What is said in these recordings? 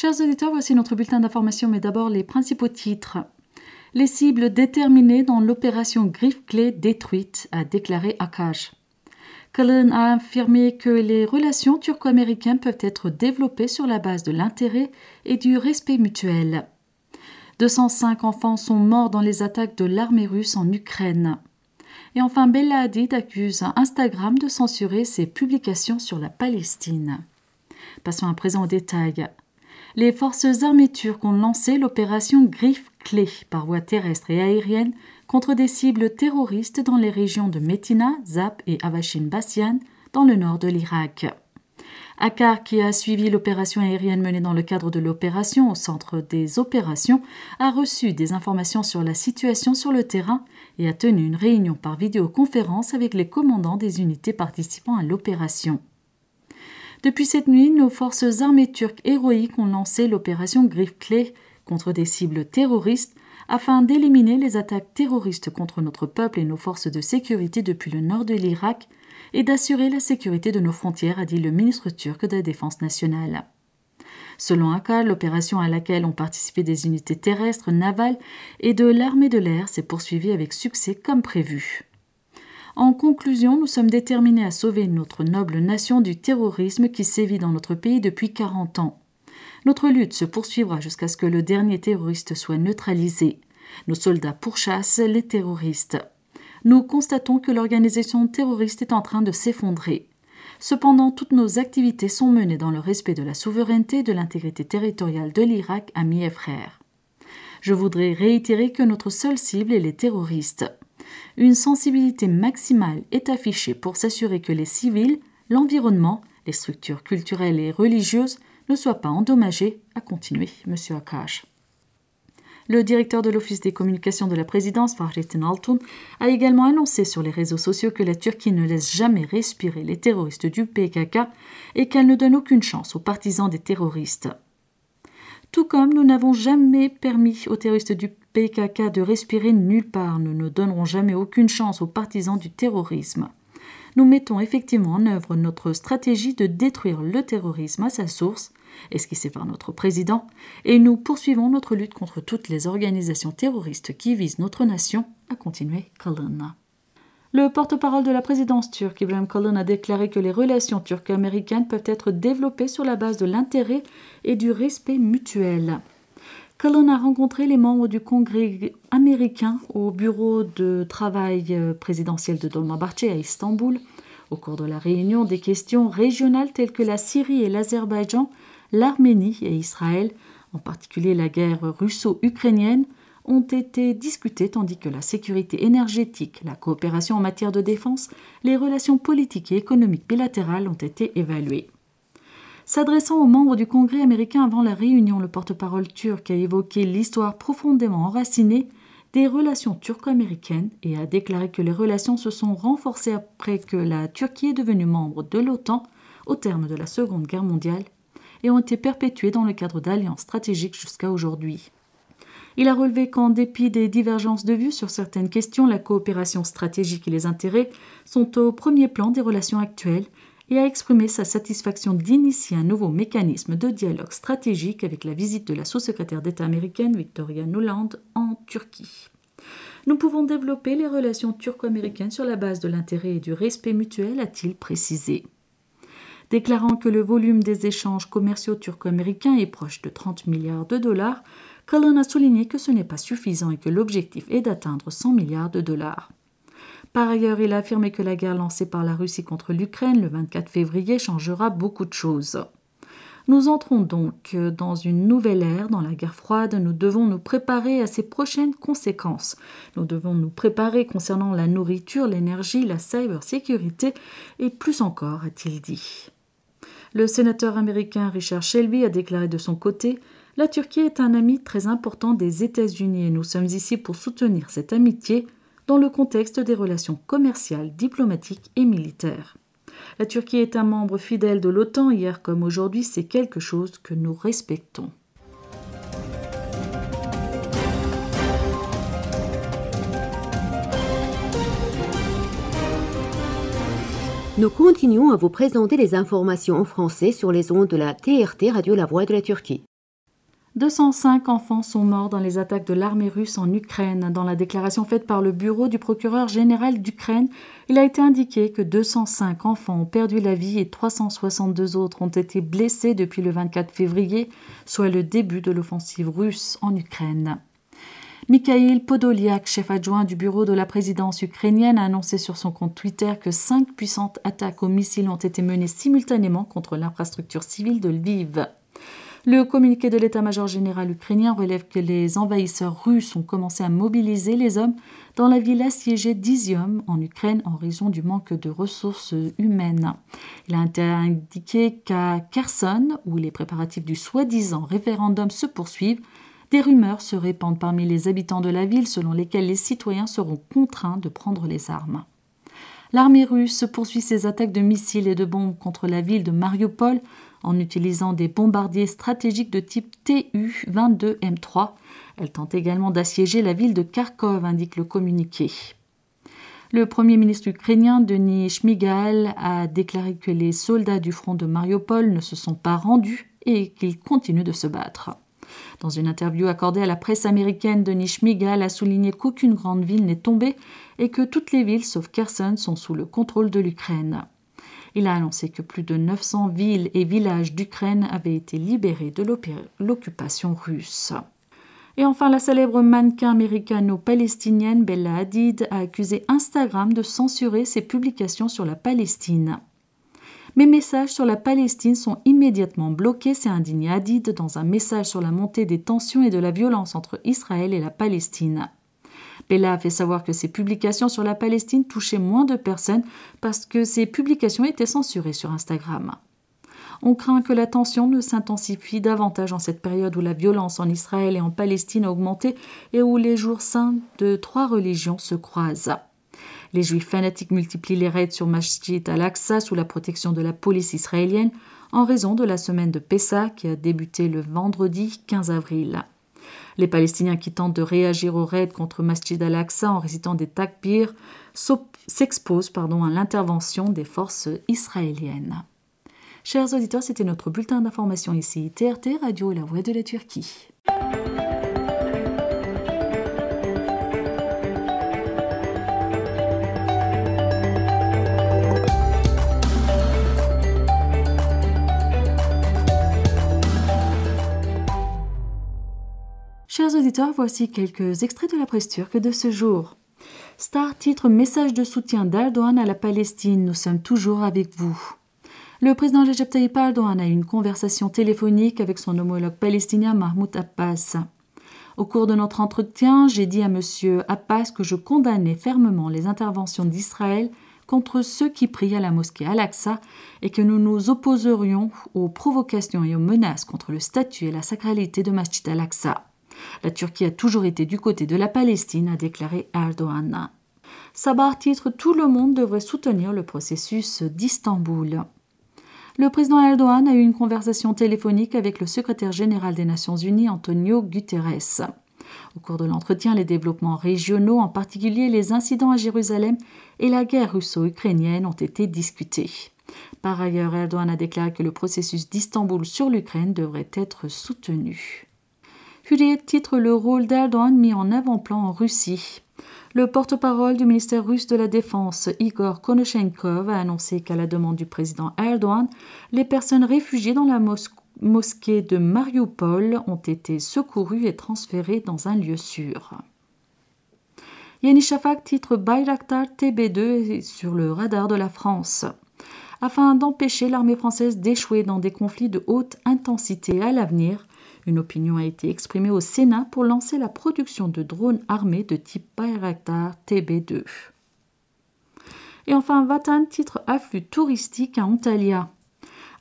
Chers auditeurs, voici notre bulletin d'information, mais d'abord les principaux titres. Les cibles déterminées dans l'opération Griffe-Clé détruite, a déclaré Akash. Cullen a affirmé que les relations turco-américaines peuvent être développées sur la base de l'intérêt et du respect mutuel. 205 enfants sont morts dans les attaques de l'armée russe en Ukraine. Et enfin, Bella Hadid accuse Instagram de censurer ses publications sur la Palestine. Passons à présent aux détails. Les forces armées turques ont lancé l'opération Griffe-Clé par voie terrestre et aérienne contre des cibles terroristes dans les régions de Metina, Zap et Avashin Bassian dans le nord de l'Irak. Akar, qui a suivi l'opération aérienne menée dans le cadre de l'opération au centre des opérations, a reçu des informations sur la situation sur le terrain et a tenu une réunion par vidéoconférence avec les commandants des unités participant à l'opération. Depuis cette nuit, nos forces armées turques héroïques ont lancé l'opération Griffe-Clé contre des cibles terroristes afin d'éliminer les attaques terroristes contre notre peuple et nos forces de sécurité depuis le nord de l'Irak et d'assurer la sécurité de nos frontières, a dit le ministre turc de la Défense nationale. Selon ACA, l'opération à laquelle ont participé des unités terrestres, navales et de l'armée de l'air s'est poursuivie avec succès comme prévu. En conclusion, nous sommes déterminés à sauver notre noble nation du terrorisme qui sévit dans notre pays depuis 40 ans. Notre lutte se poursuivra jusqu'à ce que le dernier terroriste soit neutralisé. Nos soldats pourchassent les terroristes. Nous constatons que l'organisation terroriste est en train de s'effondrer. Cependant, toutes nos activités sont menées dans le respect de la souveraineté et de l'intégrité territoriale de l'Irak, amis et frères. Je voudrais réitérer que notre seule cible est les terroristes. Une sensibilité maximale est affichée pour s'assurer que les civils, l'environnement, les structures culturelles et religieuses ne soient pas endommagés, a continué M. Akash. Le directeur de l'Office des communications de la présidence, Fahrettin Altun, a également annoncé sur les réseaux sociaux que la Turquie ne laisse jamais respirer les terroristes du PKK et qu'elle ne donne aucune chance aux partisans des terroristes. Tout comme nous n'avons jamais permis aux terroristes du PKK de respirer nulle part, nous ne donnerons jamais aucune chance aux partisans du terrorisme. Nous mettons effectivement en œuvre notre stratégie de détruire le terrorisme à sa source, esquissée par notre président, et nous poursuivons notre lutte contre toutes les organisations terroristes qui visent notre nation, a continué Cullen. Le porte-parole de la présidence turque, Ibrahim Kalın, a déclaré que les relations turco-américaines peuvent être développées sur la base de l'intérêt et du respect mutuel. Kalın a rencontré les membres du Congrès américain au bureau de travail euh, présidentiel de Dolmabahçe à Istanbul. Au cours de la réunion, des questions régionales telles que la Syrie et l'Azerbaïdjan, l'Arménie et Israël, en particulier la guerre russo-ukrainienne, ont été discutées tandis que la sécurité énergétique, la coopération en matière de défense, les relations politiques et économiques bilatérales ont été évaluées. S'adressant aux membres du Congrès américain avant la réunion, le porte-parole turc a évoqué l'histoire profondément enracinée des relations turco-américaines et a déclaré que les relations se sont renforcées après que la Turquie est devenue membre de l'OTAN au terme de la Seconde Guerre mondiale et ont été perpétuées dans le cadre d'alliances stratégiques jusqu'à aujourd'hui. Il a relevé qu'en dépit des divergences de vues sur certaines questions, la coopération stratégique et les intérêts sont au premier plan des relations actuelles et a exprimé sa satisfaction d'initier un nouveau mécanisme de dialogue stratégique avec la visite de la sous-secrétaire d'État américaine Victoria Nuland en Turquie. Nous pouvons développer les relations turco-américaines sur la base de l'intérêt et du respect mutuel, a-t-il précisé. Déclarant que le volume des échanges commerciaux turco-américains est proche de 30 milliards de dollars, Cullen a souligné que ce n'est pas suffisant et que l'objectif est d'atteindre 100 milliards de dollars. Par ailleurs, il a affirmé que la guerre lancée par la Russie contre l'Ukraine le 24 février changera beaucoup de choses. Nous entrons donc dans une nouvelle ère, dans la guerre froide. Nous devons nous préparer à ses prochaines conséquences. Nous devons nous préparer concernant la nourriture, l'énergie, la cybersécurité et plus encore, a-t-il dit. Le sénateur américain Richard Shelby a déclaré de son côté la Turquie est un ami très important des États-Unis et nous sommes ici pour soutenir cette amitié dans le contexte des relations commerciales, diplomatiques et militaires. La Turquie est un membre fidèle de l'OTAN, hier comme aujourd'hui, c'est quelque chose que nous respectons. Nous continuons à vous présenter les informations en français sur les ondes de la TRT Radio La Voix de la Turquie. 205 enfants sont morts dans les attaques de l'armée russe en Ukraine. Dans la déclaration faite par le bureau du procureur général d'Ukraine, il a été indiqué que 205 enfants ont perdu la vie et 362 autres ont été blessés depuis le 24 février, soit le début de l'offensive russe en Ukraine. Mikhail Podolyak, chef adjoint du bureau de la présidence ukrainienne, a annoncé sur son compte Twitter que cinq puissantes attaques aux missiles ont été menées simultanément contre l'infrastructure civile de Lviv. Le communiqué de l'état-major général ukrainien relève que les envahisseurs russes ont commencé à mobiliser les hommes dans la ville assiégée d'Izium en Ukraine en raison du manque de ressources humaines. Il a indiqué qu'à Kherson, où les préparatifs du soi-disant référendum se poursuivent, des rumeurs se répandent parmi les habitants de la ville selon lesquelles les citoyens seront contraints de prendre les armes. L'armée russe poursuit ses attaques de missiles et de bombes contre la ville de Mariupol en utilisant des bombardiers stratégiques de type TU-22M3. Elle tente également d'assiéger la ville de Kharkov, indique le communiqué. Le Premier ministre ukrainien Denis Shmigal a déclaré que les soldats du front de Mariupol ne se sont pas rendus et qu'ils continuent de se battre. Dans une interview accordée à la presse américaine, Denis Shmigal a souligné qu'aucune grande ville n'est tombée et que toutes les villes sauf Kherson sont sous le contrôle de l'Ukraine. Il a annoncé que plus de 900 villes et villages d'Ukraine avaient été libérés de l'occupation russe. Et enfin, la célèbre mannequin américano-palestinienne Bella Hadid a accusé Instagram de censurer ses publications sur la Palestine. Mes messages sur la Palestine sont immédiatement bloqués, s'est indigné Hadid dans un message sur la montée des tensions et de la violence entre Israël et la Palestine. Bella a fait savoir que ses publications sur la Palestine touchaient moins de personnes parce que ses publications étaient censurées sur Instagram. On craint que la tension ne s'intensifie davantage en cette période où la violence en Israël et en Palestine a augmenté et où les jours saints de trois religions se croisent. Les juifs fanatiques multiplient les raids sur Masjid al-Aqsa sous la protection de la police israélienne en raison de la semaine de Pessah qui a débuté le vendredi 15 avril. Les Palestiniens qui tentent de réagir au raid contre Masjid al-Aqsa en récitant des takbirs s'exposent à l'intervention des forces israéliennes. Chers auditeurs, c'était notre bulletin d'information ici, TRT Radio La Voix de la Turquie. Chers auditeurs, voici quelques extraits de la presse turque de ce jour. Star titre Message de soutien d'Erdogan à la Palestine. Nous sommes toujours avec vous. Le président Recep Tayyip Erdogan a eu une conversation téléphonique avec son homologue palestinien Mahmoud Abbas. Au cours de notre entretien, j'ai dit à M. Abbas que je condamnais fermement les interventions d'Israël contre ceux qui prient à la mosquée Al-Aqsa et que nous nous opposerions aux provocations et aux menaces contre le statut et la sacralité de Masjid Al-Aqsa. La Turquie a toujours été du côté de la Palestine, a déclaré Erdogan. Sabah titre Tout le monde devrait soutenir le processus d'Istanbul. Le président Erdogan a eu une conversation téléphonique avec le secrétaire général des Nations Unies, Antonio Guterres. Au cours de l'entretien, les développements régionaux, en particulier les incidents à Jérusalem et la guerre russo-ukrainienne, ont été discutés. Par ailleurs, Erdogan a déclaré que le processus d'Istanbul sur l'Ukraine devrait être soutenu. Titre le rôle d'Erdogan mis en avant-plan en Russie. Le porte-parole du ministère russe de la Défense, Igor Konoshenkov, a annoncé qu'à la demande du président Erdogan, les personnes réfugiées dans la mosquée de Mariupol ont été secourues et transférées dans un lieu sûr. Yeni Shafak titre Bayraktar TB2 sur le radar de la France. Afin d'empêcher l'armée française d'échouer dans des conflits de haute intensité à l'avenir, une opinion a été exprimée au Sénat pour lancer la production de drones armés de type Bayraktar TB2. Et enfin, Vatan titre afflux touristique à Antalya.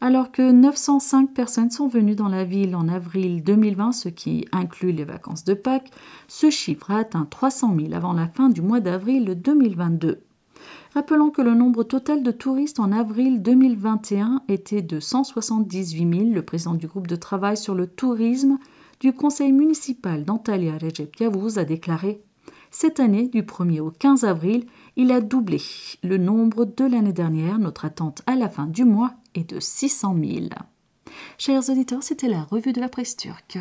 Alors que 905 personnes sont venues dans la ville en avril 2020, ce qui inclut les vacances de Pâques, ce chiffre a atteint 300 000 avant la fin du mois d'avril 2022. Rappelons que le nombre total de touristes en avril 2021 était de 178 000. Le président du groupe de travail sur le tourisme du conseil municipal d'Antalya, Recep Yavuz, a déclaré Cette année, du 1er au 15 avril, il a doublé le nombre de l'année dernière. Notre attente à la fin du mois est de 600 000. Chers auditeurs, c'était la revue de la presse turque.